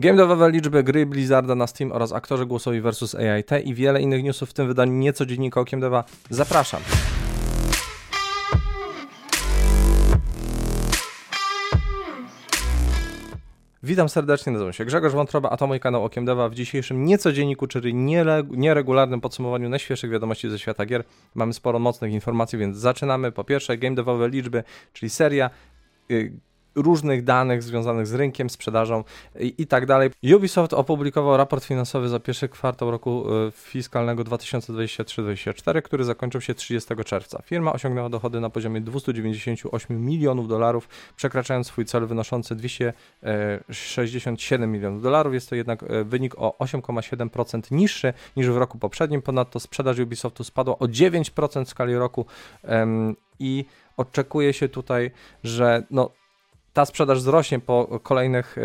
Game devowe liczby gry Blizzarda na Steam oraz aktorzy głosowi versus AI T i wiele innych newsów w tym wydaniu nieco dziennika Okiem Deva. Zapraszam. Witam serdecznie, nazywam się Grzegorz Wątroba, a to mój kanał Okiem Deva. W dzisiejszym niecodzienniku, czyli nieregularnym podsumowaniu najświeższych wiadomości ze świata gier mamy sporo mocnych informacji, więc zaczynamy. Po pierwsze, game devowe liczby, czyli seria y, różnych danych związanych z rynkiem, sprzedażą i, i, tak dalej. Ubisoft opublikował raport finansowy za pierwszy kwartał roku e, fiskalnego 2023-2024, który zakończył się 30 czerwca. Firma osiągnęła dochody na poziomie 298 milionów dolarów, przekraczając swój cel wynoszący 267 milionów dolarów. Jest to jednak e, wynik o 8,7% niższy niż w roku poprzednim. Ponadto sprzedaż Ubisoftu spadła o 9% w skali roku i oczekuje się tutaj, że no, ta sprzedaż wzrośnie po kolejnych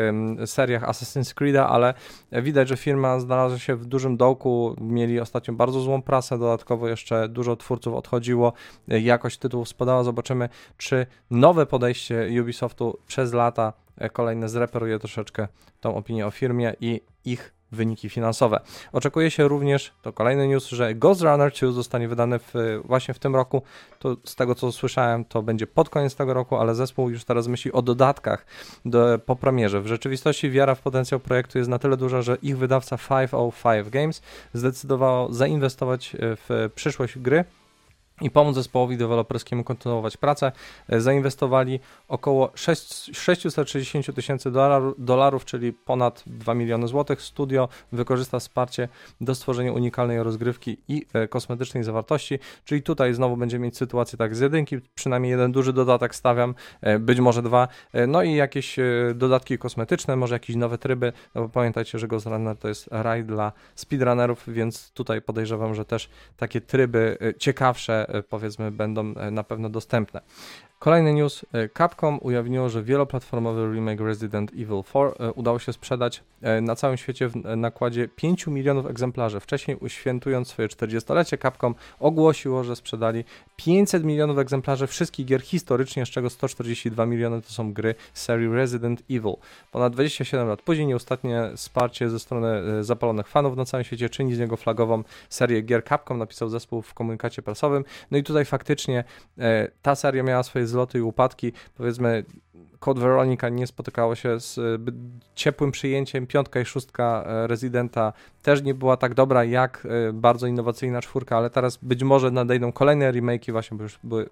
seriach Assassin's Creed'a, ale widać, że firma znalazła się w dużym dołku, mieli ostatnio bardzo złą prasę, dodatkowo jeszcze dużo twórców odchodziło, jakość tytułów spadała, zobaczymy, czy nowe podejście Ubisoftu przez lata e, kolejne zreperuje troszeczkę tą opinię o firmie i ich wyniki finansowe. Oczekuje się również, to kolejny news, że Ghost Runner 2 zostanie wydany w, właśnie w tym roku. To z tego co słyszałem, to będzie pod koniec tego roku, ale zespół już teraz myśli o dodatkach do, po premierze. W rzeczywistości wiara w potencjał projektu jest na tyle duża, że ich wydawca 505 Games zdecydował zainwestować w przyszłość gry i pomóc zespołowi deweloperskiemu kontynuować pracę. E, zainwestowali około 6, 660 tysięcy dolarów, czyli ponad 2 miliony złotych. Studio wykorzysta wsparcie do stworzenia unikalnej rozgrywki i e, kosmetycznej zawartości, czyli tutaj znowu będziemy mieć sytuację tak z jedynki, przynajmniej jeden duży dodatek stawiam, e, być może dwa, no i jakieś dodatki kosmetyczne, może jakieś nowe tryby, no bo pamiętajcie, że Ghost Runner to jest raj dla speedrunnerów, więc tutaj podejrzewam, że też takie tryby ciekawsze powiedzmy będą e, na pewno dostępne. Kolejny news. E, Capcom ujawniło, że wieloplatformowy remake Resident Evil 4 udało się sprzedać na całym świecie w nakładzie 5 milionów egzemplarzy. Wcześniej uświętując swoje 40-lecie, Capcom ogłosiło, że sprzedali 500 milionów egzemplarzy wszystkich gier historycznie, z czego 142 miliony to są gry serii Resident Evil. Ponad 27 lat później nieustatnie wsparcie ze strony zapalonych fanów na całym świecie czyni z niego flagową serię gier Capcom, napisał zespół w komunikacie prasowym. No i tutaj faktycznie e, ta seria miała swoje zloty i upadki. Powiedzmy, Code Veronica nie spotykało się z ciepłym przyjęciem. Piątka i szóstka e, Residenta też nie była tak dobra jak e, bardzo innowacyjna czwórka, ale teraz być może nadejdą kolejne remake'i właśnie, bo już były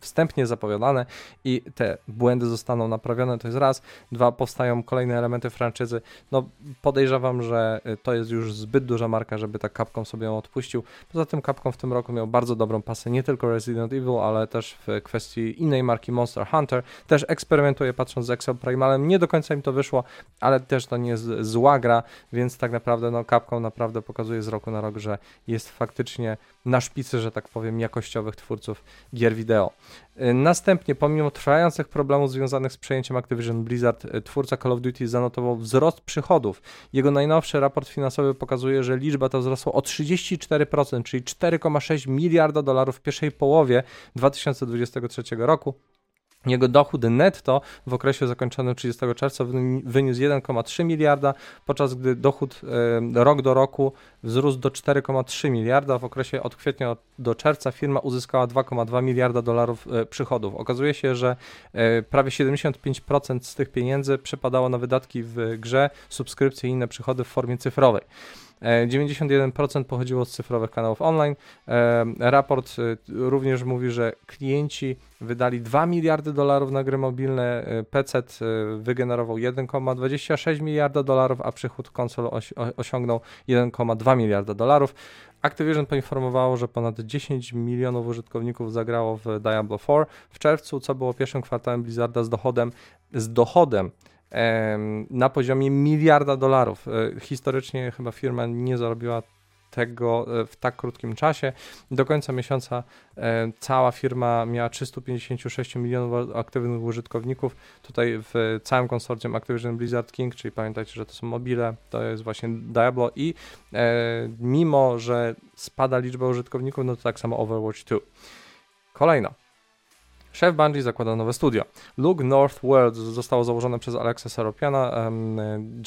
wstępnie zapowiadane i te błędy zostaną naprawione, to jest raz. Dwa, powstają kolejne elementy franczyzy. No podejrzewam, że y, to jest już zbyt duża marka, żeby tak Capcom sobie ją odpuścił. Poza tym Capcom w tym roku miał bardzo dobrą pasę, nie tylko Resident Evil, ale też w kwestii innej marki Monster Hunter. Też eksperymentuje patrząc z Exo Primalem. Nie do końca im to wyszło, ale też to nie jest zła gra, więc tak naprawdę no Capcom naprawdę pokazuje z roku na rok, że jest faktycznie na szpicy, że tak powiem, jakościowych twórców gier wideo. Y, następnie, pomimo trwających problemów związanych z przejęciem Activision Blizzard, y, twórca Call of Duty zanotował wzrost przychodów. Jego najnowszy raport finansowy pokazuje, że liczba ta wzrosła o 34%, czyli 4,6 miliarda dolarów w pierwszej połowie 2023 roku. Jego dochód netto w okresie zakończonym 30 czerwca wyniósł 1,3 miliarda, podczas gdy dochód rok do roku wzrósł do 4,3 miliarda. W okresie od kwietnia do czerwca firma uzyskała 2,2 miliarda dolarów e, przychodów. Okazuje się, że e, prawie 75% z tych pieniędzy przepadało na wydatki w grze, subskrypcje i inne przychody w formie cyfrowej. 91% pochodziło z cyfrowych kanałów online. Raport również mówi, że klienci wydali 2 miliardy dolarów na gry mobilne, PC wygenerował 1,26 miliarda dolarów, a przychód konsol osiągnął 1,2 miliarda dolarów. Activision poinformowało, że ponad 10 milionów użytkowników zagrało w Diablo 4 w czerwcu, co było pierwszym kwartałem Blizzarda z dochodem, z dochodem na poziomie miliarda dolarów. E, historycznie chyba firma nie zarobiła tego e, w tak krótkim czasie. Do końca miesiąca e, cała firma miała 356 milionów aktywnych użytkowników. Tutaj w całym konsorcjum Activision Blizzard King, czyli pamiętajcie, że to są mobile, to jest właśnie Diablo i mimo, że spada liczba użytkowników, no to tak samo Overwatch 2. Kolejno. Szef Bungie zakłada nowe studio. Look North World zostało założone przez Alexa Seropiana, um,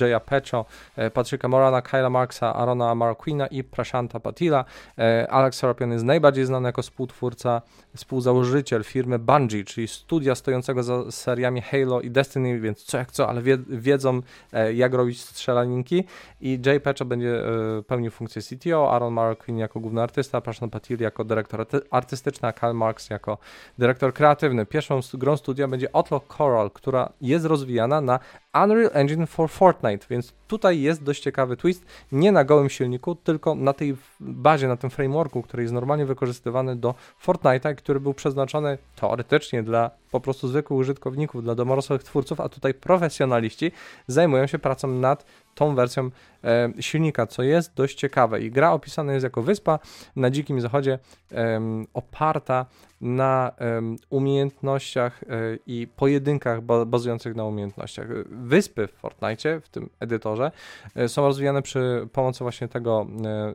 Jaya Pecho, e, Patryka Morana, Kyla Marksa, Arona Marquina i Prashanta Patila. E, Alex Seropian jest najbardziej znany jako współtwórca, współzałożyciel firmy Bungie, czyli studia stojącego za seriami Halo i Destiny, więc co jak co, ale wie, wiedzą e, jak robić strzelaninki i Jay Pecho będzie pełnił funkcję CTO, Aaron Marquin jako główny artysta, Prashant Patil jako dyrektor artystyczny, a Kyle Marks jako dyrektor kreatywny kreatywny. Pierwszą grą studia będzie Outlaw Coral, która jest rozwijana na Unreal Engine for Fortnite, więc tutaj jest dość ciekawy twist, nie na gołym silniku, tylko na tej bazie, na tym frameworku, który jest normalnie wykorzystywany do Fortnite'a, który był przeznaczony teoretycznie dla po prostu zwykłych użytkowników, dla domorosłych twórców, a tutaj profesjonaliści zajmują się pracą nad tą wersją e, silnika, co jest dość ciekawe. I gra opisana jest jako wyspa na dzikim zachodzie, e, oparta na e, umiejętnościach i pojedynkach bazujących na umiejętnościach wyspy w Fortnite, w tym edytorze, e, są rozwijane przy pomocy właśnie tego, e,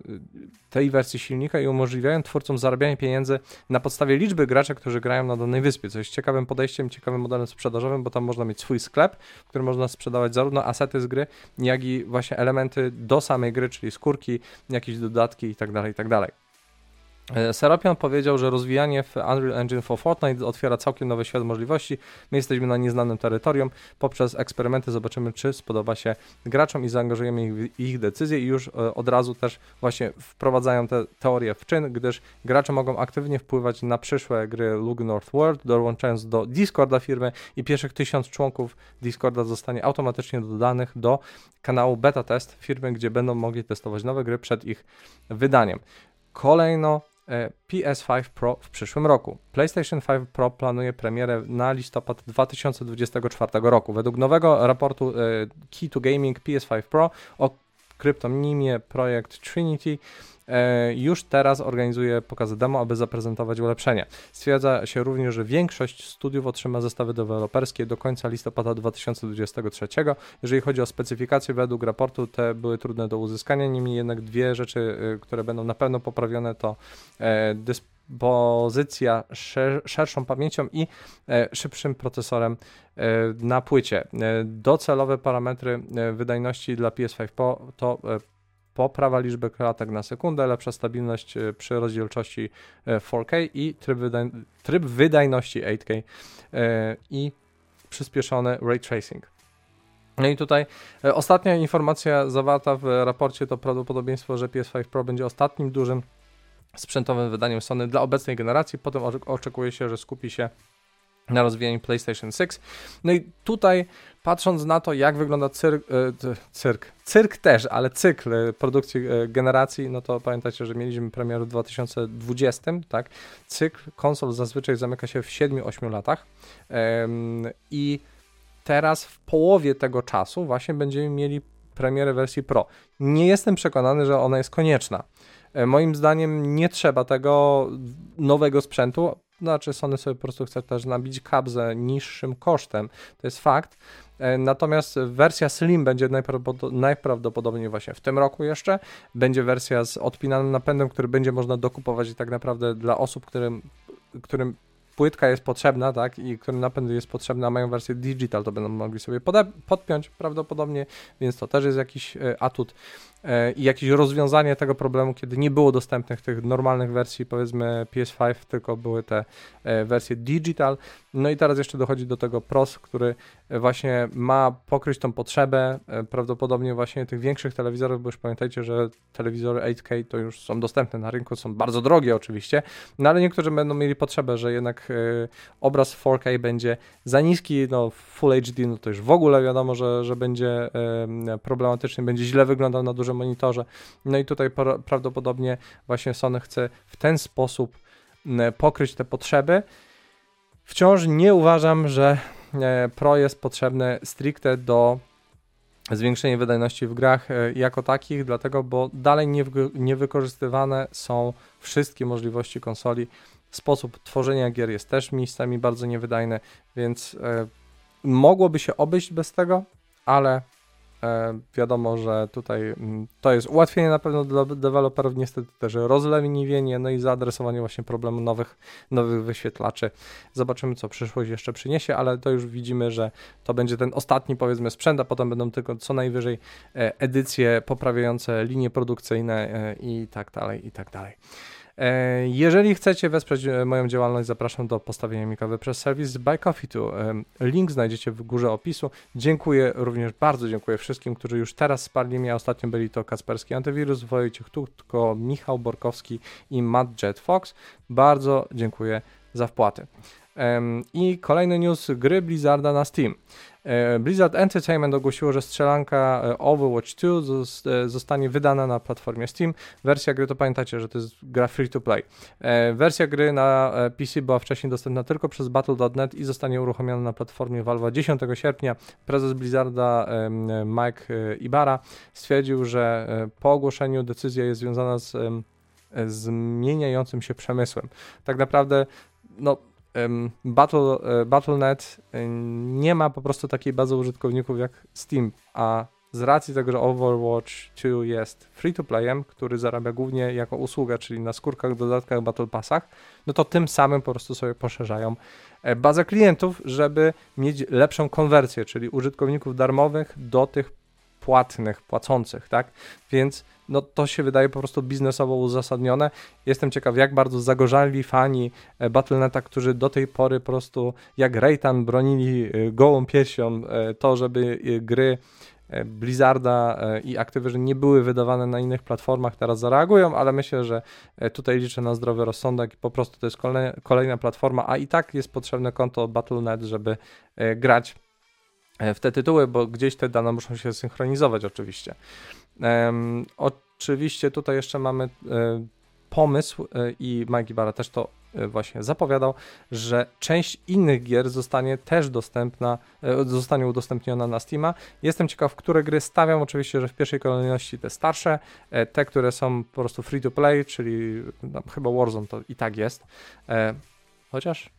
tej wersji silnika i umożliwiają twórcom zarabianie pieniędzy na podstawie liczby graczy, którzy grają na danej wyspie, co jest ciekawym podejściem, ciekawym modelem sprzedażowym, bo tam można mieć swój sklep, w którym można sprzedawać zarówno asety z gry, jak i właśnie elementy do samej gry, czyli skórki, jakieś dodatki itd., tak itd. E, Serapion powiedział, że rozwijanie w Unreal Engine for Fortnite otwiera całkiem nowy świat możliwości. My jesteśmy na nieznanym terytorium. Poprzez eksperymenty zobaczymy, czy spodoba się graczom i zaangażujemy ich w ich decyzje i już e, od razu też właśnie wprowadzają te teorie w czyn, gdyż gracze mogą aktywnie wpływać na przyszłe gry Lug North World, dołączając do Discorda firmy i pierwszych tysiąc członków Discorda zostanie automatycznie dodanych do kanału beta test firmy, gdzie będą mogli testować nowe gry przed ich wydaniem. Kolejno PS5 Pro w przyszłym roku. PlayStation 5 Pro planuje premierę na listopad 2024 roku. Według nowego raportu e, Key to Gaming PS5 Pro o kryptonimie projekt Trinity E, już teraz organizuje pokazy demo, aby zaprezentować ulepszenia. Stwierdza się również, że większość studiów otrzyma zestawy deweloperskie do końca listopada 2023. Jeżeli chodzi o specyfikacje, według raportu te były trudne do uzyskania, niemniej jednak dwie rzeczy, e, które będą na pewno poprawione to e, dyspozycja szer szerszą pamięcią i e, szybszym procesorem e, na płycie. E, docelowe parametry wydajności dla PS5 Pro to poprawa liczby klatek na sekundę, lepsza stabilność e, przy rozdzielczości 4K e, i tryb, wydaj tryb wydajności 8K e, i przyspieszony ray tracing. No i tutaj ostatnia informacja zawarta w raporcie to prawdopodobieństwo, że PS5 Pro będzie ostatnim dużym sprzętowym wydaniem Sony dla obecnej generacji. Potem oczekuje się, że skupi się na rozwijaniu PlayStation 6. No i tutaj patrząc na to, jak wygląda cyrk, e, cyrk, cyrk też, ale cykl e, produkcji e, generacji, no to pamiętacie, że mieliśmy premierę w 2020, tak? Cykl konsol zazwyczaj zamyka się w 7-8 latach i teraz w połowie tego czasu właśnie będziemy mieli premierę wersji Pro. Nie jestem przekonany, że ona jest konieczna. Moim zdaniem nie trzeba tego nowego sprzętu, znaczy Sony sobie po prostu chce też nabić kabzę niższym kosztem, to jest fakt. E, natomiast wersja Slim będzie najprawdopodobniej właśnie w tym roku jeszcze. Będzie wersja z odpinanym napędem, który będzie można dokupować i tak naprawdę dla osób, którym, którym płytka jest potrzebna, tak, i którym napęd jest potrzebny, a mają wersję digital, to będą mogli sobie podpiąć prawdopodobnie, więc to też jest jakiś e, atut i jakieś rozwiązanie tego problemu, kiedy nie było dostępnych tych normalnych wersji, powiedzmy PS5, tylko były te e, wersje digital. No i teraz jeszcze dochodzi do tego PROS, który właśnie ma pokryć tą potrzebę prawdopodobnie właśnie tych większych telewizorów, bo już pamiętajcie, że telewizory 8K to już są dostępne na rynku, są bardzo drogie oczywiście, no ale niektórzy będą mieli potrzebę, że jednak obraz 4K będzie za niski, no Full HD, no to już w ogóle wiadomo, że, że będzie problematyczny, będzie źle wyglądał na dużym monitorze. No i tutaj prawdopodobnie właśnie Sony chce w ten sposób pokryć te potrzeby. Wciąż nie uważam, że e, Pro jest potrzebne stricte do zwiększenia wydajności w grach e, jako takich, dlatego, bo dalej nie, nie wykorzystywane są wszystkie możliwości konsoli Sposób tworzenia gier jest też miejscami bardzo niewydajny, więc e, mogłoby się obejść bez tego, ale wiadomo, że tutaj mm, to jest ułatwienie na pewno dla deweloperów, niestety też rozleniwienie, no i zaadresowanie właśnie problemu nowych, nowych wyświetlaczy. Zobaczymy, co przyszłość jeszcze przyniesie, ale to już widzimy, że to będzie ten ostatni, powiedzmy, sprzęt, a potem będą tylko co najwyżej e, edycje poprawiające linie produkcyjne e, i tak dalej, i tak dalej. E, jeżeli chcecie wesprzeć e, moją działalność, zapraszam do postawienia mi kawy przez serwis Buy Coffee Tu. E, link znajdziecie w górze opisu. Dziękuję również, bardzo dziękuję wszystkim, którzy już teraz wsparli mnie. Ostatnio byli to Kasperski Antywirus, Wojciech Tutko, Michał Borkowski i Matt Jet Fox. Bardzo dziękuję za wpłaty. I kolejny news gry Blizzarda na Steam. E, Blizzard Entertainment ogłosiło, że strzelanka e, Overwatch 2 e, zostanie wydana na platformie Steam. Wersja gry to pamiętacie, że to jest gra free to play. Wersja gry na PC była wcześniej dostępna tylko przez Battle.net i zostanie uruchomiona na platformie Valve 10 sierpnia. Prezes Blizzarda Mike Ibarra stwierdził, że po ogłoszeniu decyzja jest związana z zmieniającym się przemysłem. Tak naprawdę no, Battle, e, Battle.net e, nie ma po prostu takiej bazy użytkowników jak Steam, a z racji tego, że Overwatch 2 jest free to playem, który zarabia głównie jako usługa, czyli na skórkach, dodatkach, battle passach, no to tym samym po prostu sobie poszerzają e, bazę klientów, żeby mieć lepszą konwersję, czyli użytkowników darmowych do tych płatnych, płacących, tak? Więc no to się wydaje po prostu biznesowo uzasadnione. Jestem ciekaw, jak bardzo zagorzali fani e, Battle.neta, którzy do tej pory po prostu jak Raytan bronili e, gołą piersią e, to, żeby gry Blizzarda i Activision nie były wydawane na innych platformach, teraz zareagują, ale myślę, że tutaj liczę na zdrowy rozsądek i po prostu to jest kolejna, kolejna platforma, a i tak jest potrzebne konto Battle.net, żeby grać w te tytuły, bo gdzieś te dane muszą się synchronizować oczywiście. Oczywiście tutaj jeszcze mamy e, pomysł e, i Mike Ibarra też to e, właśnie zapowiadał, że część innych gier zostanie też dostępna, zostanie udostępniona na Steama. Jestem ciekaw, które gry stawiam. Oczywiście, że w pierwszej kolejności te starsze, te, które są po prostu free to play, czyli no, chyba Warzone to i tak jest. Chociaż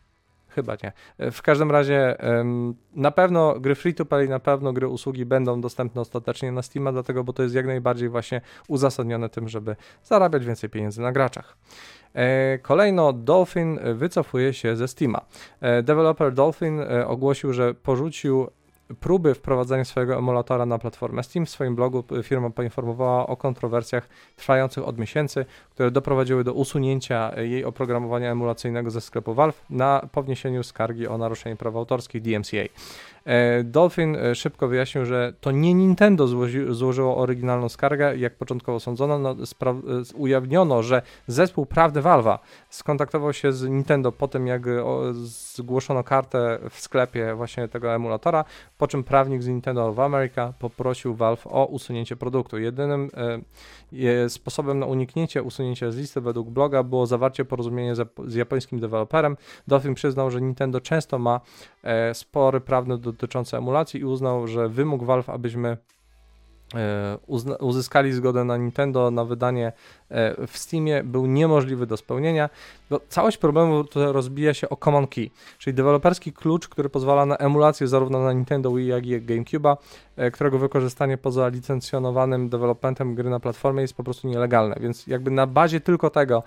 Chyba nie. E, w każdym razie na pewno gry free to play, na pewno gry usługi będą dostępne ostatecznie na Steama, dlatego, bo to jest jak najbardziej właśnie uzasadnione tym, żeby zarabiać więcej pieniędzy na graczach. E, kolejno Dolphin wycofuje się ze Steama. E, developer Dolphin ogłosił, że porzucił próby wprowadzenia swojego emulatora na platformę Steam. W swoim blogu firma poinformowała o kontrowersjach trwających od miesięcy, które doprowadziły do usunięcia jej oprogramowania emulacyjnego ze sklepu Valve na powniesieniu skargi o naruszenie praw autorskich DMCA. E, Dolphin e, szybko wyjaśnił, że to nie Nintendo złoży, złożyło oryginalną skargę, jak początkowo sądzono. No, e, ujawniono, że zespół prawdy Valve'a skontaktował się z Nintendo po tym, jak zgłoszono kartę w sklepie właśnie tego emulatora, po czym prawnik z Nintendo of America poprosił Valve o usunięcie produktu. Jedynym e, sposobem na uniknięcie usunięcia z listy według bloga było zawarcie porozumienia z, z japońskim deweloperem. Dolphin przyznał, że Nintendo często ma e, spory prawne dotyczące emulacji i uznał, że wymóg Valve, abyśmy E, uzyskali zgodę na Nintendo na wydanie e, w Steamie był niemożliwy do spełnienia, bo całość problemu rozbija się o Common Key, czyli deweloperski klucz, który pozwala na emulację zarówno na Nintendo Wii, jak i GameCube'a, e, którego wykorzystanie poza licencjonowanym developmentem gry na platformie jest po prostu nielegalne, więc jakby na bazie tylko tego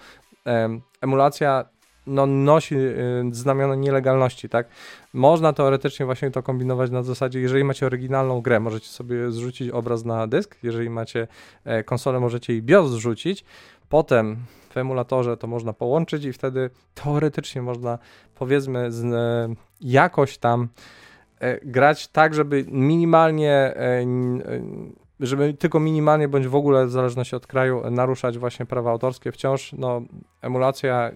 emulacja no, nosi y, znamiona nielegalności, tak? Można teoretycznie właśnie to kombinować na zasadzie, jeżeli macie oryginalną grę, możecie sobie zrzucić obraz na dysk, jeżeli macie e, konsolę, możecie i BIOS zrzucić, potem w emulatorze to można połączyć i wtedy teoretycznie można, powiedzmy, z, e, jakoś tam e, grać tak, żeby minimalnie żeby tylko minimalnie bądź w ogóle w zależności od kraju naruszać właśnie prawa autorskie. Wciąż no, emulacja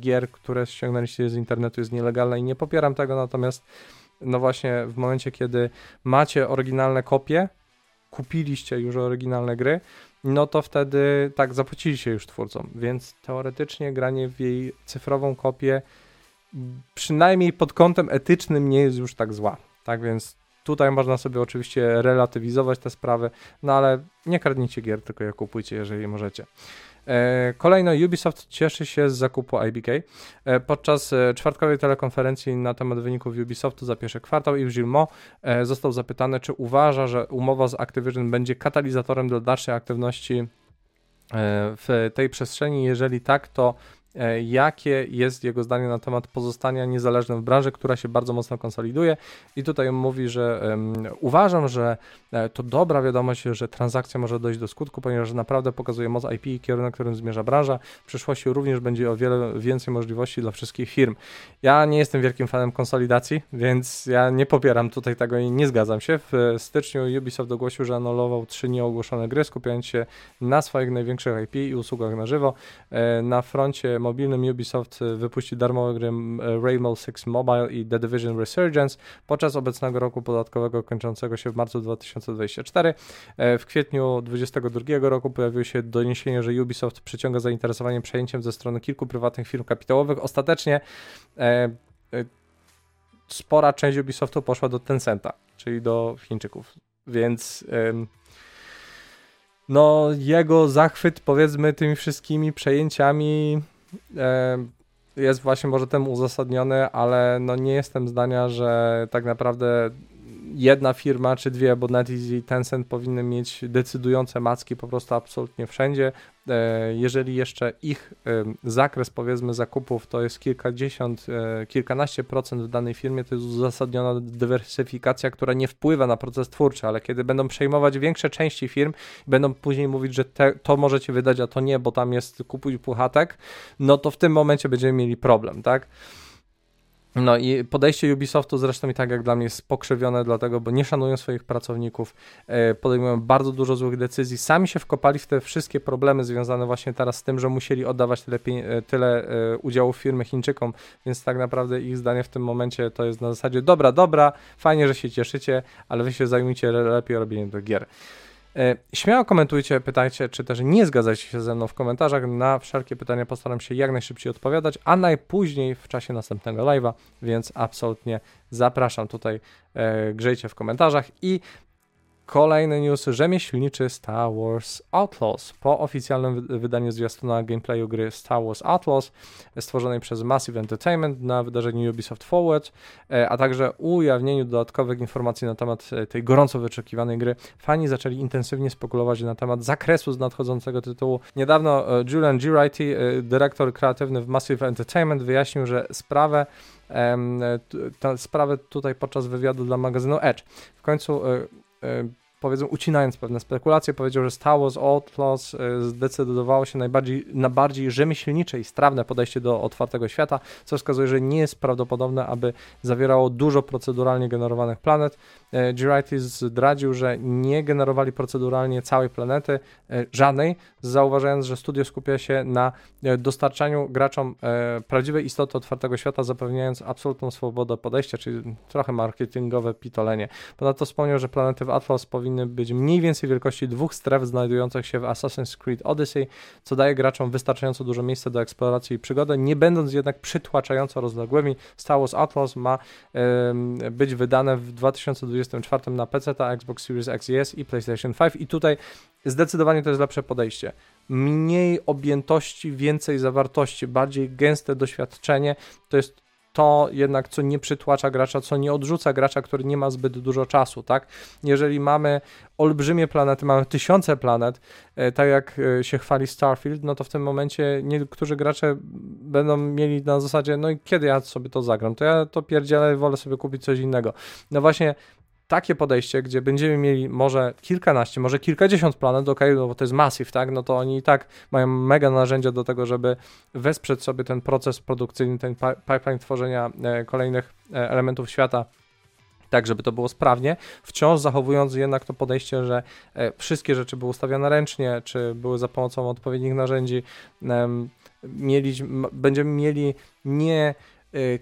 gier, które ściągnęliście z internetu jest nielegalna i nie popieram tego, natomiast no właśnie w momencie, kiedy macie oryginalne kopie, kupiliście już oryginalne gry, no to wtedy tak zapłaciliście już twórcom, więc teoretycznie granie w jej cyfrową kopię przynajmniej pod kątem etycznym nie jest już tak zła. Tak więc tutaj można sobie oczywiście relatywizować te sprawy, no ale nie kradnijcie gier, tylko je kupujcie, jeżeli możecie. E, kolejno Ubisoft cieszy się z zakupu IBK. E, podczas e, czwartkowej telekonferencji na temat wyników Ubisoftu za pierwszy kwartał Yves Gilmot został zapytany, czy uważa, że umowa z Activision będzie katalizatorem dla dalszej aktywności w tej przestrzeni. Jeżeli tak, to jakie jest jego zdanie na temat pozostania niezależnym w branży, która się bardzo mocno konsoliduje. I tutaj mówi, że um, uważam, że e, to dobra wiadomość, że transakcja może dojść do skutku, ponieważ naprawdę pokazuje moc IP i kierunek, którym zmierza branża. W przyszłości również będzie o wiele więcej możliwości dla wszystkich firm. Ja nie jestem wielkim fanem konsolidacji, więc ja nie popieram tutaj tego i nie zgadzam się. W styczniu Ubisoft ogłosił, że anulował trzy nieogłoszone gry, skupiając się na swoich największych IP i usługach na żywo. E, na froncie mobilnym Ubisoft y, wypuści darmowe gry Rainbow Six Mobile i The Division Resurgence podczas obecnego roku podatkowego kończącego się w marcu 2024. E, w kwietniu 2022 roku pojawiło się doniesienie, że Ubisoft przyciąga zainteresowanie przejęciem ze strony kilku prywatnych firm kapitałowych. Ostatecznie e, e, spora część Ubisoftu poszła do Tencenta, czyli do Chińczyków. Więc no jego zachwyt powiedzmy tymi wszystkimi przejęciami jest właśnie może tym uzasadniony, ale no nie jestem zdania, że tak naprawdę jedna firma czy dwie, bo NetEasy i Tencent powinny mieć decydujące macki po prostu absolutnie wszędzie. E, jeżeli jeszcze ich zakres powiedzmy zakupów to jest kilkadziesiąt, e, kilkanaście procent w danej firmie, to jest uzasadniona dywersyfikacja, która nie wpływa na proces twórczy, ale kiedy będą przejmować większe części firm, będą później mówić, że te, to możecie wydać, a to nie, bo tam jest kupuj puchatek, no to w tym momencie będziemy mieli problem, tak? No i podejście Ubisoftu zresztą i tak jak dla mnie jest pokrzywione, dlatego, bo nie szanują swoich pracowników, e, podejmują bardzo dużo złych decyzji, sami się wkopali w te wszystkie problemy związane właśnie teraz z tym, że musieli oddawać tyle, e, tyle e, udziałów firmy Chińczykom, więc tak naprawdę ich zdanie w tym momencie to jest na zasadzie dobra, dobra, fajnie, że się cieszycie, ale wy się zajmujcie lepiej robieniem do gier. E, śmiało komentujcie, pytajcie, czy też nie zgadzajcie się ze mną w komentarzach. Na wszelkie pytania postaram się jak najszybciej odpowiadać, a najpóźniej w czasie następnego live'a, więc absolutnie zapraszam tutaj, e, grzejcie w komentarzach i Kolejny news, rzemieślniczy Star Wars Outlaws. Po oficjalnym wydaniu zwiastuna gameplayu gry Star Wars Outlaws, stworzonej przez Massive Entertainment na wydarzeniu Ubisoft Forward, e, a także ujawnieniu dodatkowych informacji na temat e, tej gorąco wyczekiwanej gry, fani zaczęli intensywnie spekulować na temat zakresu z nadchodzącego tytułu. Niedawno e, Julian Girardi, dyrektor kreatywny w Massive Entertainment, wyjaśnił, że sprawę sprawę tutaj podczas wywiadu dla magazynu Edge. W końcu E, powiedzmy ucinając pewne spekulacje, powiedział, że Star Wars Outlaws e, zdecydowało się najbardziej, na bardziej rzemieślnicze i strawne podejście do otwartego świata, co wskazuje, że nie jest prawdopodobne, aby zawierało dużo proceduralnie generowanych planet. E, Girardi zdradził, że nie generowali proceduralnie całej planety, żadnej, zauważając, że studio skupia się na dostarczaniu graczom prawdziwej istoty otwartego świata, zapewniając absolutną swobodę podejścia, czyli trochę marketingowe pitolenie. Ponadto wspomniał, że planety w Atlas powinny być mniej więcej wielkości dwóch stref znajdujących się w Assassin's Creed Odyssey, co daje graczom wystarczająco dużo miejsca do eksploracji i przygody, nie będąc jednak przytłaczająco rozległymi. Star Wars Atlas ma być wydane w 2024 na PC, Xbox Series X i S i PlayStation 5 i tutaj zdecydowanie to jest lepsze podejście mniej objętości, więcej zawartości, bardziej gęste doświadczenie. To jest to jednak, co nie przytłacza gracza, co nie odrzuca gracza, który nie ma zbyt dużo czasu, tak? Jeżeli mamy olbrzymie planety, mamy tysiące planet, e, tak jak e, się chwali Starfield, no to w tym momencie niektórzy gracze będą mieli na zasadzie, no i kiedy ja sobie to zagram, to ja to pierdzielę, wolę sobie kupić coś innego. No właśnie takie podejście, gdzie będziemy mieli może kilkanaście, może kilkadziesiąt planet, ok, no bo to jest Massive, tak, no to oni i tak mają mega narzędzia do tego, żeby wesprzeć sobie ten proces produkcyjny, ten pipeline tworzenia e, kolejnych e, elementów świata tak, żeby to było sprawnie, wciąż zachowując jednak to podejście, że e, wszystkie rzeczy były ustawione ręcznie, czy były za pomocą odpowiednich narzędzi. Mieli, będziemy mieli nie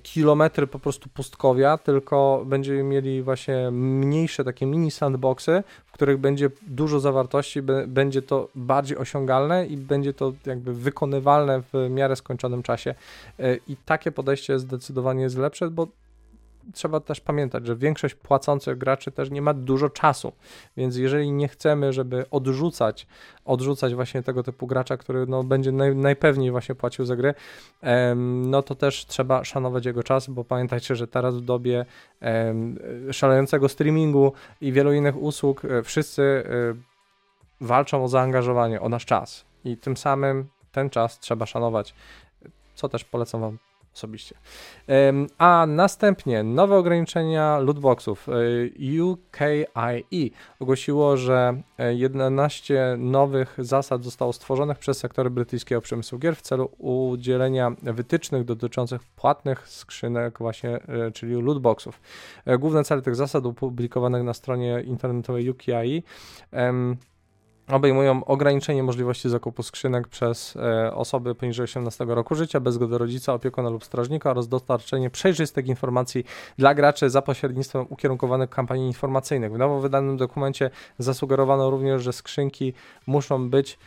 kilometry po prostu pustkowia, tylko będziemy mieli właśnie mniejsze takie mini sandboxy, w których będzie dużo zawartości, będzie to bardziej osiągalne i będzie to jakby wykonywalne w miarę skończonym czasie. Y, I takie podejście zdecydowanie jest lepsze, bo trzeba też pamiętać, że większość płacących graczy też nie ma dużo czasu, więc jeżeli nie chcemy, żeby odrzucać, odrzucać właśnie tego typu gracza, który no, będzie naj, najpewniej właśnie płacił za gry, no to też trzeba szanować jego czas, bo pamiętajcie, że teraz w dobie szalejącego streamingu i wielu innych usług e, wszyscy e, walczą o zaangażowanie, o nasz czas. I tym samym ten czas trzeba szanować, co też polecam Wam osobiście. A następnie nowe ograniczenia lootboxów. E, UKIE ogłosiło, że 11 e, nowych zasad zostało stworzonych przez sektory brytyjskiego przemysłu gier w celu udzielenia wytycznych dotyczących płatnych skrzynek właśnie, e, czyli lootboxów. Główne cele tych zasad opublikowanych na stronie internetowej UKIE obejmują ograniczenie możliwości zakupu skrzynek przez e, osoby poniżej 18 roku życia bez zgody rodzica, opiekuna lub strażnika oraz dostarczenie przejrzystych informacji dla graczy za pośrednictwem ukierunkowanych kampanii informacyjnych. W nowo wydanym dokumencie zasugerowano również, że skrzynki muszą być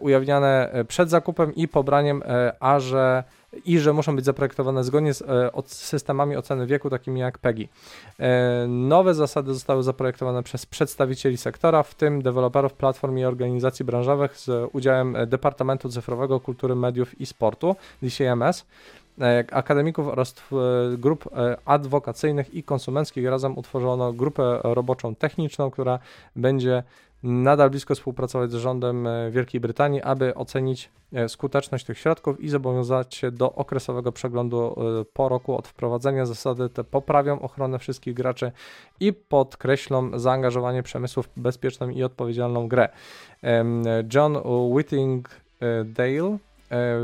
ujawniane e, przed zakupem i pobraniem, a że i że muszą być zaprojektowane zgodnie z e, systemami oceny wieku, takimi jak PEGI. E, nowe zasady zostały zaprojektowane przez przedstawicieli sektora, w tym deweloperów platform i organizacji branżowych z udziałem Departamentu Cyfrowego Kultury, Mediów i Sportu, DCMS, e, akademików oraz grup adwokacyjnych i konsumenckich. Razem utworzono grupę roboczą techniczną, która będzie nadal blisko współpracować z rządem e, Wielkiej Brytanii, aby ocenić e, skuteczność tych środków i zobowiązać się do okresowego przeglądu e, po roku od wprowadzenia. Zasady te poprawią ochronę wszystkich graczy i podkreślą zaangażowanie przemysłu w bezpieczną i odpowiedzialną grę. John Whitting Dale E,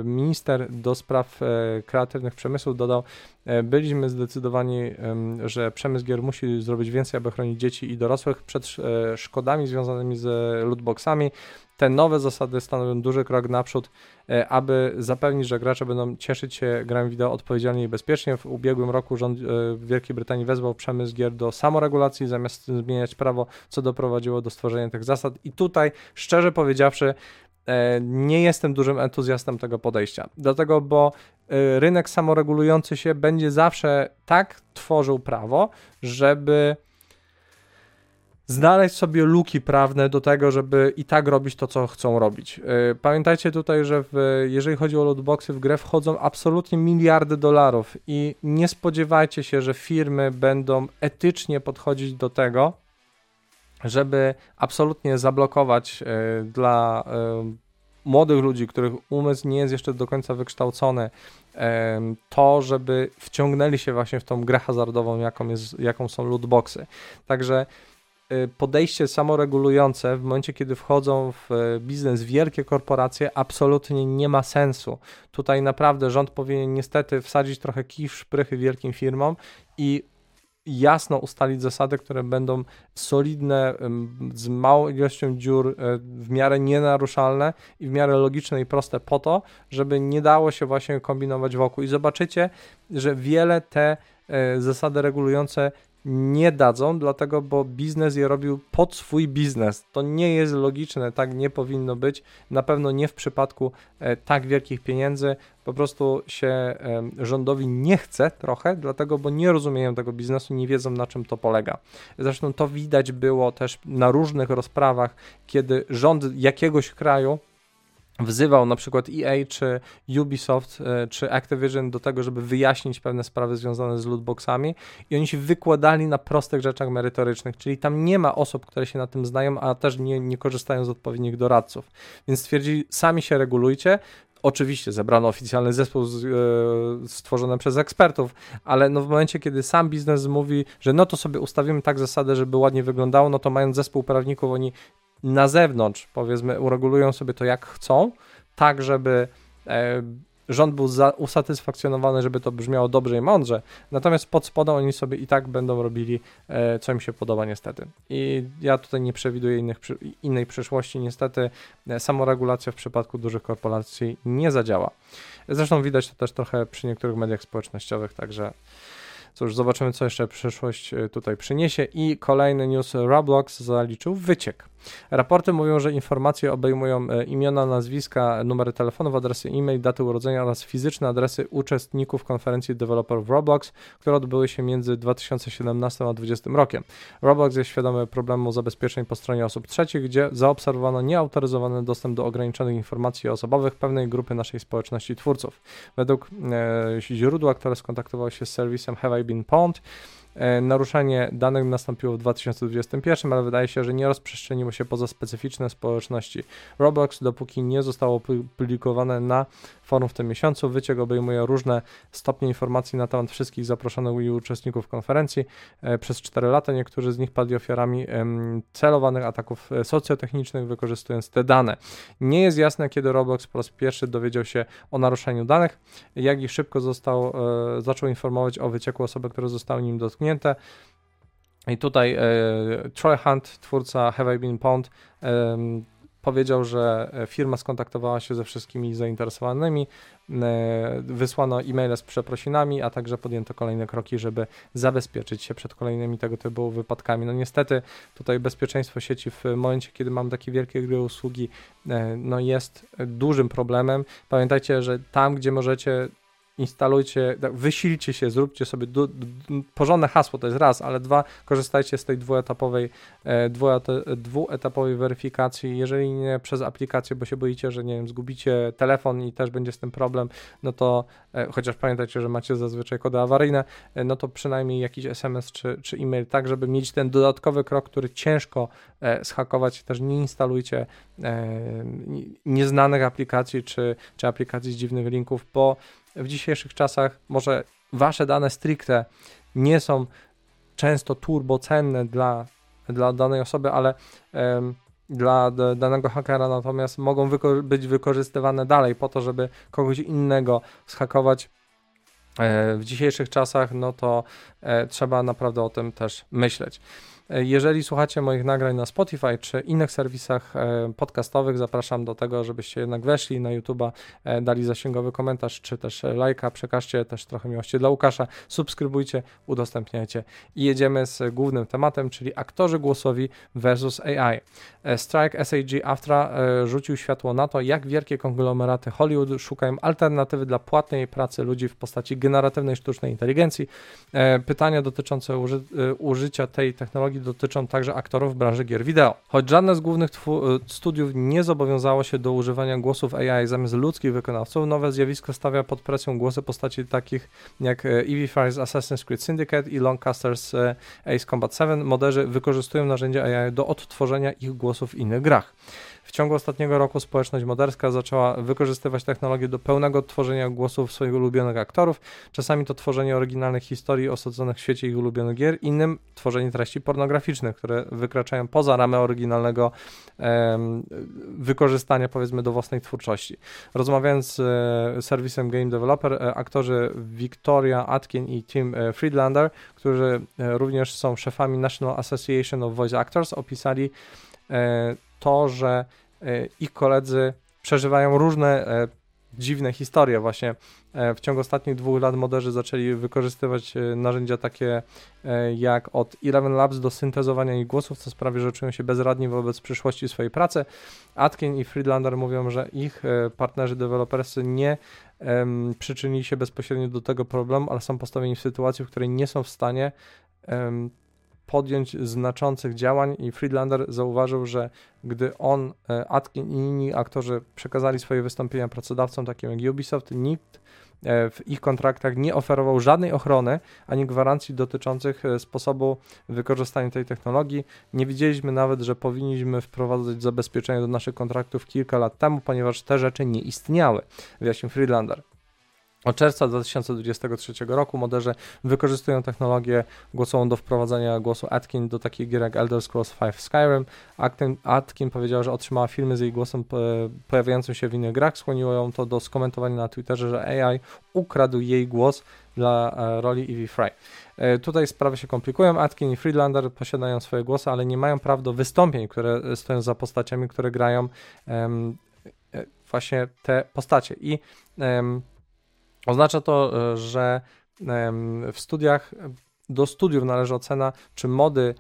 minister do spraw e, kreatywnych przemysłów dodał, e, byliśmy zdecydowani, że przemysł gier musi zrobić więcej, aby chronić dzieci i dorosłych przed szkodami związanymi z lootboxami. Te nowe zasady stanowią duży krok naprzód, aby zapewnić, że gracze będą cieszyć się grami wideo odpowiedzialnie i bezpiecznie. W ubiegłym roku rząd Wielkiej Brytanii wezwał przemysł gier do samoregulacji zamiast zmieniać prawo, co doprowadziło do stworzenia tych zasad. I tutaj, szczerze powiedziawszy, E, nie jestem dużym entuzjastem tego podejścia. Dlatego, bo e, rynek samoregulujący się będzie zawsze tak tworzył prawo, żeby znaleźć sobie luki prawne do tego, żeby i tak robić to, co chcą robić. E, pamiętajcie tutaj, że w, jeżeli chodzi o lootboxy, w grę wchodzą absolutnie miliardy dolarów i nie spodziewajcie się, że firmy będą etycznie podchodzić do tego, żeby absolutnie zablokować e, dla e, młodych ludzi, których umysł nie jest jeszcze do końca wykształcony, to, żeby wciągnęli się właśnie w tą grę hazardową, jaką, jest, jaką są lootboxy. Także e, podejście samoregulujące w momencie, kiedy wchodzą w biznes wielkie korporacje, absolutnie nie ma sensu. Tutaj naprawdę rząd powinien niestety wsadzić trochę kij w szprychy wielkim firmom i jasno ustalić zasady, które będą solidne, z małą ilością dziur, e, w miarę nienaruszalne i w miarę logiczne i proste po to, żeby nie dało się właśnie kombinować wokół. I zobaczycie, że wiele te e, zasady regulujące nie dadzą, dlatego, bo biznes je robił pod swój biznes. To nie jest logiczne, tak nie powinno być. Na pewno nie w przypadku e, tak wielkich pieniędzy. Po prostu się rządowi nie chce trochę, dlatego, bo nie rozumieją tego biznesu, nie wiedzą na czym to polega. Zresztą to widać było też na różnych rozprawach, kiedy rząd jakiegoś kraju wzywał na przykład EA czy Ubisoft e, czy Activision do tego, żeby wyjaśnić pewne sprawy związane z lootboxami i oni się wykładali na prostych rzeczach merytorycznych, czyli tam nie ma osób, które się na tym znają, a też nie, nie korzystają z odpowiednich doradców. Więc stwierdzili, sami się regulujcie, Oczywiście zebrano oficjalny zespół z, e, stworzony przez ekspertów, ale no w momencie, kiedy sam biznes mówi, że no to sobie ustawimy tak zasadę, żeby ładnie wyglądało, no to mając zespół prawników, oni na zewnątrz, powiedzmy, uregulują sobie to jak chcą, tak żeby e, rząd był usatysfakcjonowany, żeby to brzmiało dobrze i mądrze, natomiast pod spodem oni sobie i tak będą robili, e, co im się podoba niestety. I ja tutaj nie przewiduję innych, innej przyszłości, niestety e, samoregulacja w przypadku dużych korporacji nie zadziała. Zresztą widać to też trochę przy niektórych mediach społecznościowych, także Cóż, zobaczymy, co jeszcze przyszłość tutaj przyniesie. I kolejny news, Roblox zaliczył wyciek. Raporty mówią, że informacje obejmują e, imiona, nazwiska, numery telefonów, adresy e-mail, daty urodzenia oraz fizyczne adresy uczestników konferencji deweloperów Roblox, które odbyły się między 2017 a 2020 rokiem. Roblox jest świadomy problemu zabezpieczeń po stronie osób trzecich, gdzie zaobserwowano nieautoryzowany dostęp do ograniczonych informacji osobowych pewnej grupy naszej społeczności twórców. Według e, źródła, które skontaktowało się z serwisem Have I Been Pwned, E, naruszenie danych nastąpiło w 2021, ale wydaje się, że nie rozprzestrzeniło się poza specyficzne społeczności Roblox, dopóki nie zostało opublikowane na forum w tym miesiącu. Wyciek obejmuje różne stopnie informacji na temat wszystkich zaproszonych i uczestników konferencji. E, przez 4 lata niektórzy z nich padli ofiarami celowanych ataków e, socjotechnicznych, wykorzystując te dane. Nie jest jasne, kiedy Roblox po raz pierwszy dowiedział się o naruszeniu danych, jak i szybko został, zaczął informować o wycieku osoby, które zostały nim dotknięte zamknięte. I tutaj e, Troy Hunt, twórca Have I Been e, powiedział, że firma skontaktowała się ze wszystkimi zainteresowanymi, e, wysłano e-maile z przeprosinami, a także podjęto kolejne kroki, żeby zabezpieczyć się przed kolejnymi tego typu wypadkami. No niestety tutaj bezpieczeństwo sieci w momencie, kiedy mam takie wielkie gry usługi, e, no jest dużym problemem. Pamiętajcie, że tam, gdzie możecie instalujcie, tak, wysilcie się, zróbcie sobie du, porządne hasło, to jest raz, ale dwa, korzystajcie z tej dwuetapowej, e, dwuetapowej weryfikacji, jeżeli nie przez aplikację, bo się boicie, że nie wiem, zgubicie telefon i też będzie z tym problem, no to e, chociaż pamiętajcie, że macie zazwyczaj kody awaryjne, e, no to przynajmniej jakiś SMS czy, czy e-mail, tak, żeby mieć ten dodatkowy krok, który ciężko e, też nie instalujcie e, nieznanych aplikacji czy, czy aplikacji z dziwnych linków, bo w dzisiejszych czasach może wasze dane stricte nie są często turbocenne dla, dla danej osoby, ale um, dla danego hakera natomiast mogą wyko być wykorzystywane dalej po to, żeby kogoś innego zhakować e, w dzisiejszych czasach, no to e, trzeba naprawdę o tym też myśleć. Jeżeli słuchacie moich nagrań na Spotify czy innych serwisach e, podcastowych, zapraszam do tego, żebyście jednak weszli na YouTube'a, e, dali zasięgowy komentarz czy też lajka, przekażcie też trochę miłości dla Łukasza, subskrybujcie, udostępniajcie i jedziemy z głównym tematem, czyli aktorzy głosowi versus AI. E, strike SAG AFTRA rzucił światło na to, jak wielkie konglomeraty Hollywood szukają alternatywy dla płatnej pracy ludzi w postaci generatywnej sztucznej inteligencji. Pytania dotyczące uży użycia tej technologii dotyczą także aktorów branży gier wideo. Choć żadne z głównych y, studiów nie zobowiązało się do używania głosów AI zamiast ludzkich wykonawców, nowe zjawisko stawia pod presją głosy postaci takich jak y, Evie z Assassin's Creed Syndicate i Lancaster z y, Ace Combat 7. Moderzy wykorzystują narzędzia AI do odtworzenia ich głosów w innych grach. W ciągu ostatniego roku społeczność moderska zaczęła wykorzystywać technologię do pełnego tworzenia głosów swoich ulubionych aktorów. Czasami to tworzenie oryginalnych historii osadzonych w świecie ich ulubionych gier, innym tworzenie treści pornograficznych, które wykraczają poza ramę oryginalnego wykorzystania powiedzmy do własnej twórczości. Rozmawiając z e, serwisem Game Developer, e, aktorzy Victoria Atkin i Tim e, Friedlander, którzy również są szefami National Association of Voice Actors, opisali to, że ich koledzy przeżywają różne dziwne historie. Właśnie w ciągu ostatnich dwóch lat moderzy zaczęli wykorzystywać narzędzia takie jak od Eleven Labs do syntezowania ich głosów, co sprawi, że czują się bezradni wobec przyszłości swojej pracy. Atkin i Friedlander mówią, że ich partnerzy deweloperscy nie um, przyczynili się bezpośrednio do tego problemu, ale są postawieni w sytuacji, w której nie są w stanie um, podjąć znaczących działań i Friedlander zauważył, że gdy on, e, Atkin i inni aktorzy przekazali swoje wystąpienia pracodawcom takim jak Ubisoft, nikt e, w ich kontraktach nie oferował żadnej ochrony ani gwarancji dotyczących e, sposobu wykorzystania tej technologii. Nie widzieliśmy nawet, że powinniśmy wprowadzać zabezpieczenia do naszych kontraktów kilka lat temu, ponieważ te rzeczy nie istniały, wyjaśnił Friedlander. Od czerwca 2023 roku moderzy wykorzystują technologię głosową do wprowadzania głosu Atkin do takich gier jak Elder Scrolls V Skyrim. Atkin, Atkin powiedział, że otrzymała filmy z jej głosem pojawiającym się w innych grach. Skłoniło ją to do skomentowania na Twitterze, że AI ukradł jej głos dla e, roli Evie Fry. E, tutaj sprawy się komplikują. Atkin i Friedlander posiadają swoje głosy, ale nie mają praw do wystąpień, które stoją za postaciami, które grają um, właśnie te postacie. I um, Oznacza to, e, że w studiach, do studiów należy ocena, czy mody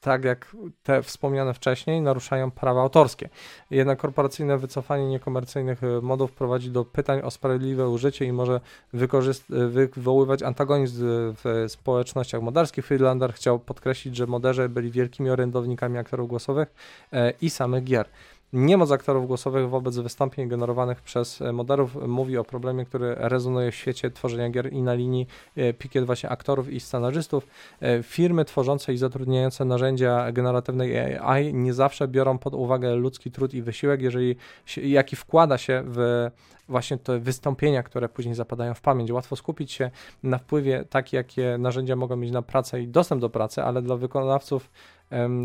tak jak te wspomniane wcześniej, naruszają prawa autorskie. Jednak korporacyjne wycofanie niekomercyjnych e, modów prowadzi do pytań o sprawiedliwe użycie i może wywoływać antagonizm w społecznościach moderskich. Friedlander chciał podkreślić, że moderzy byli wielkimi orędownikami aktorów głosowych e, i samych gier. Niemoc aktorów głosowych wobec wystąpień generowanych przez e, modelów mówi o problemie, który rezonuje w świecie tworzenia gier i na linii e, pikiet właśnie aktorów i scenarzystów. E, firmy tworzące i zatrudniające narzędzia generatywnej AI nie zawsze biorą pod uwagę ludzki trud i wysiłek, jeżeli jaki wkłada się w właśnie te wystąpienia, które później zapadają w pamięć. Łatwo skupić się na wpływie taki, jakie narzędzia mogą mieć na pracę i dostęp do pracy, ale dla wykonawców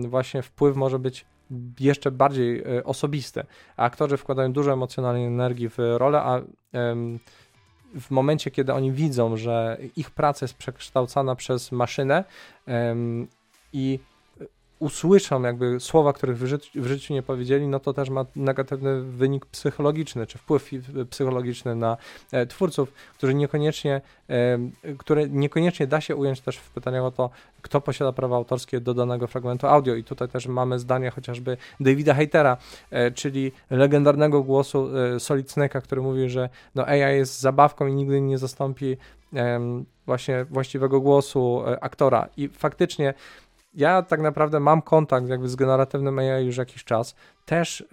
właśnie wpływ może być jeszcze bardziej e, osobiste. Aktorzy wkładają dużo emocjonalnej energii w rolę, a w momencie, kiedy oni widzą, że ich praca jest przekształcana przez maszynę i usłyszą jakby słowa, których w życiu, w życiu, nie powiedzieli, no to też ma negatywny wynik psychologiczny, czy wpływ psychologiczny na e, twórców, którzy niekoniecznie, e, które niekoniecznie da się ująć też w pytaniach o to, kto posiada prawa autorskie do danego fragmentu audio. I tutaj też mamy zdanie chociażby Davida Heitera, e, czyli legendarnego głosu e, Solid Snake'a, który mówi, że no AI jest zabawką i nigdy nie zastąpi właśnie właściwego głosu e, aktora. I faktycznie ja tak naprawdę mam kontakt jakby z generatywnym AI już jakiś czas, też y,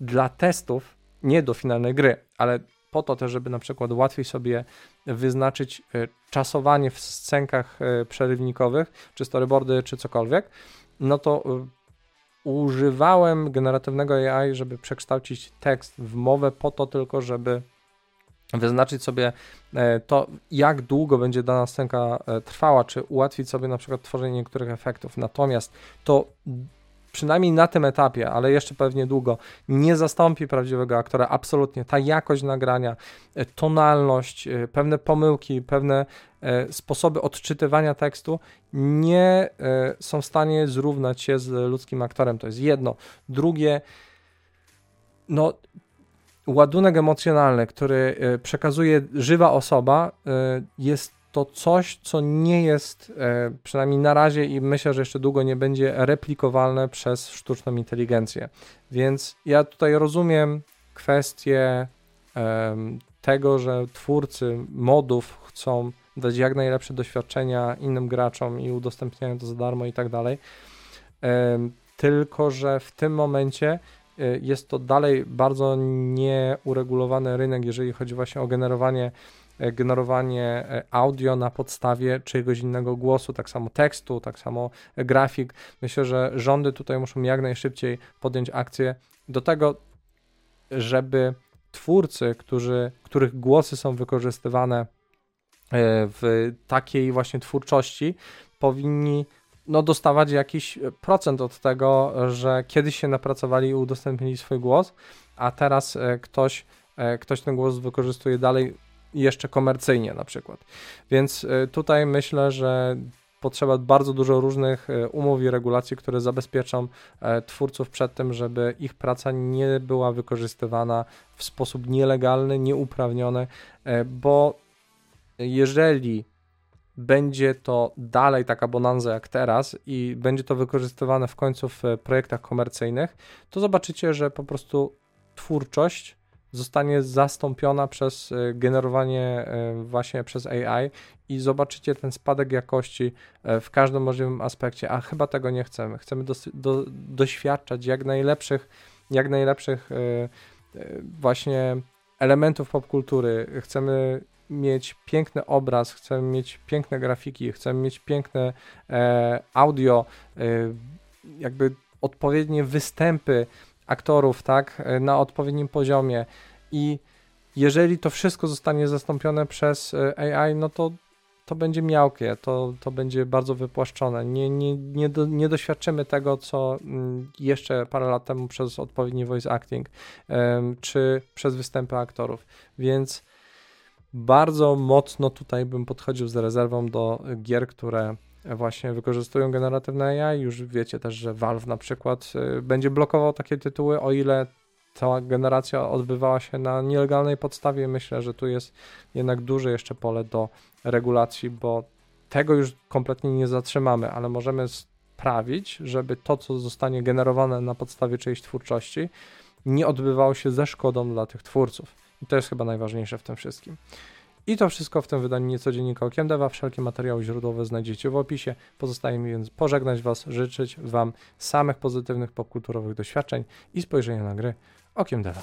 dla testów, nie do finalnej gry, ale po to też, żeby na przykład łatwiej sobie wyznaczyć y, czasowanie w scenkach y, przerywnikowych, czy storyboardy, czy cokolwiek, no to używałem generatywnego AI, żeby przekształcić tekst w mowę po to tylko, żeby wyznaczyć sobie e, to, jak długo będzie dana scenka e, trwała, czy ułatwić sobie na przykład tworzenie niektórych efektów. Natomiast to przynajmniej na tym etapie, ale jeszcze pewnie długo, nie zastąpi prawdziwego aktora. Absolutnie. Ta jakość nagrania, e, tonalność, pewne pomyłki, pewne sposoby odczytywania tekstu nie są w stanie zrównać się z ludzkim aktorem. To jest jedno. Drugie, no ładunek emocjonalny, który e, przekazuje żywa osoba, e, jest to coś, co nie jest, e, przynajmniej na razie i myślę, że jeszcze długo nie będzie replikowalne przez sztuczną inteligencję. Więc ja tutaj rozumiem kwestię tego, że twórcy modów chcą dać jak najlepsze doświadczenia innym graczom i udostępniają to za darmo i tak dalej. Tylko, że w tym momencie Y, jest to dalej bardzo nieuregulowany rynek, jeżeli chodzi właśnie o generowanie y, generowanie y, audio na podstawie czyjegoś innego głosu, tak samo tekstu, tak samo grafik. Myślę, że rządy tutaj muszą jak najszybciej podjąć akcję do tego, żeby twórcy, którzy, których głosy są wykorzystywane w takiej właśnie twórczości, powinni no, dostawać jakiś e, procent od tego, że kiedyś się napracowali i udostępnili swój głos, a teraz e, ktoś, e, ktoś ten głos wykorzystuje dalej jeszcze komercyjnie na przykład. Więc tutaj myślę, że potrzeba bardzo dużo różnych umów i regulacji, które zabezpieczą twórców przed tym, żeby ich praca nie była wykorzystywana w sposób nielegalny, nieuprawniony, bo jeżeli będzie to dalej taka bonanza jak teraz i będzie to wykorzystywane w końcu w projektach komercyjnych, to zobaczycie, że po prostu twórczość zostanie zastąpiona przez e, generowanie e, właśnie przez AI i zobaczycie ten spadek jakości e, w każdym możliwym aspekcie, a chyba tego nie chcemy. Chcemy do, do, doświadczać jak najlepszych, jak najlepszych właśnie elementów popkultury. Chcemy mieć piękny obraz, chcemy mieć piękne grafiki, chcemy mieć piękne e, audio, e, jakby odpowiednie występy aktorów, tak, e, na odpowiednim poziomie i jeżeli to wszystko zostanie zastąpione przez e, AI, no to to będzie miałkie, to, to będzie bardzo wypłaszczone. Nie, nie, nie, do, nie doświadczymy tego, co mm, jeszcze parę lat temu przez odpowiedni voice acting, czy przez występy aktorów. Więc bardzo mocno tutaj bym podchodził z rezerwą do gier, które właśnie wykorzystują generatywne AI. Już wiecie też, że Valve na przykład y, będzie blokował takie tytuły, o ile ta generacja odbywała się na nielegalnej podstawie. Myślę, że tu jest jednak duże jeszcze pole do regulacji, bo tego już kompletnie nie zatrzymamy, ale możemy sprawić, żeby to, co zostanie generowane na podstawie czyjejś twórczości, nie odbywało się ze szkodą dla tych twórców. I to jest chyba najważniejsze w tym wszystkim. I to wszystko w tym wydaniu Niecodziennika Okiem Dewa. Wszelkie materiały źródłowe znajdziecie w opisie. Pozostaje mi więc pożegnać Was, życzyć Wam samych pozytywnych popkulturowych doświadczeń i spojrzenia na gry Okiem Dewa.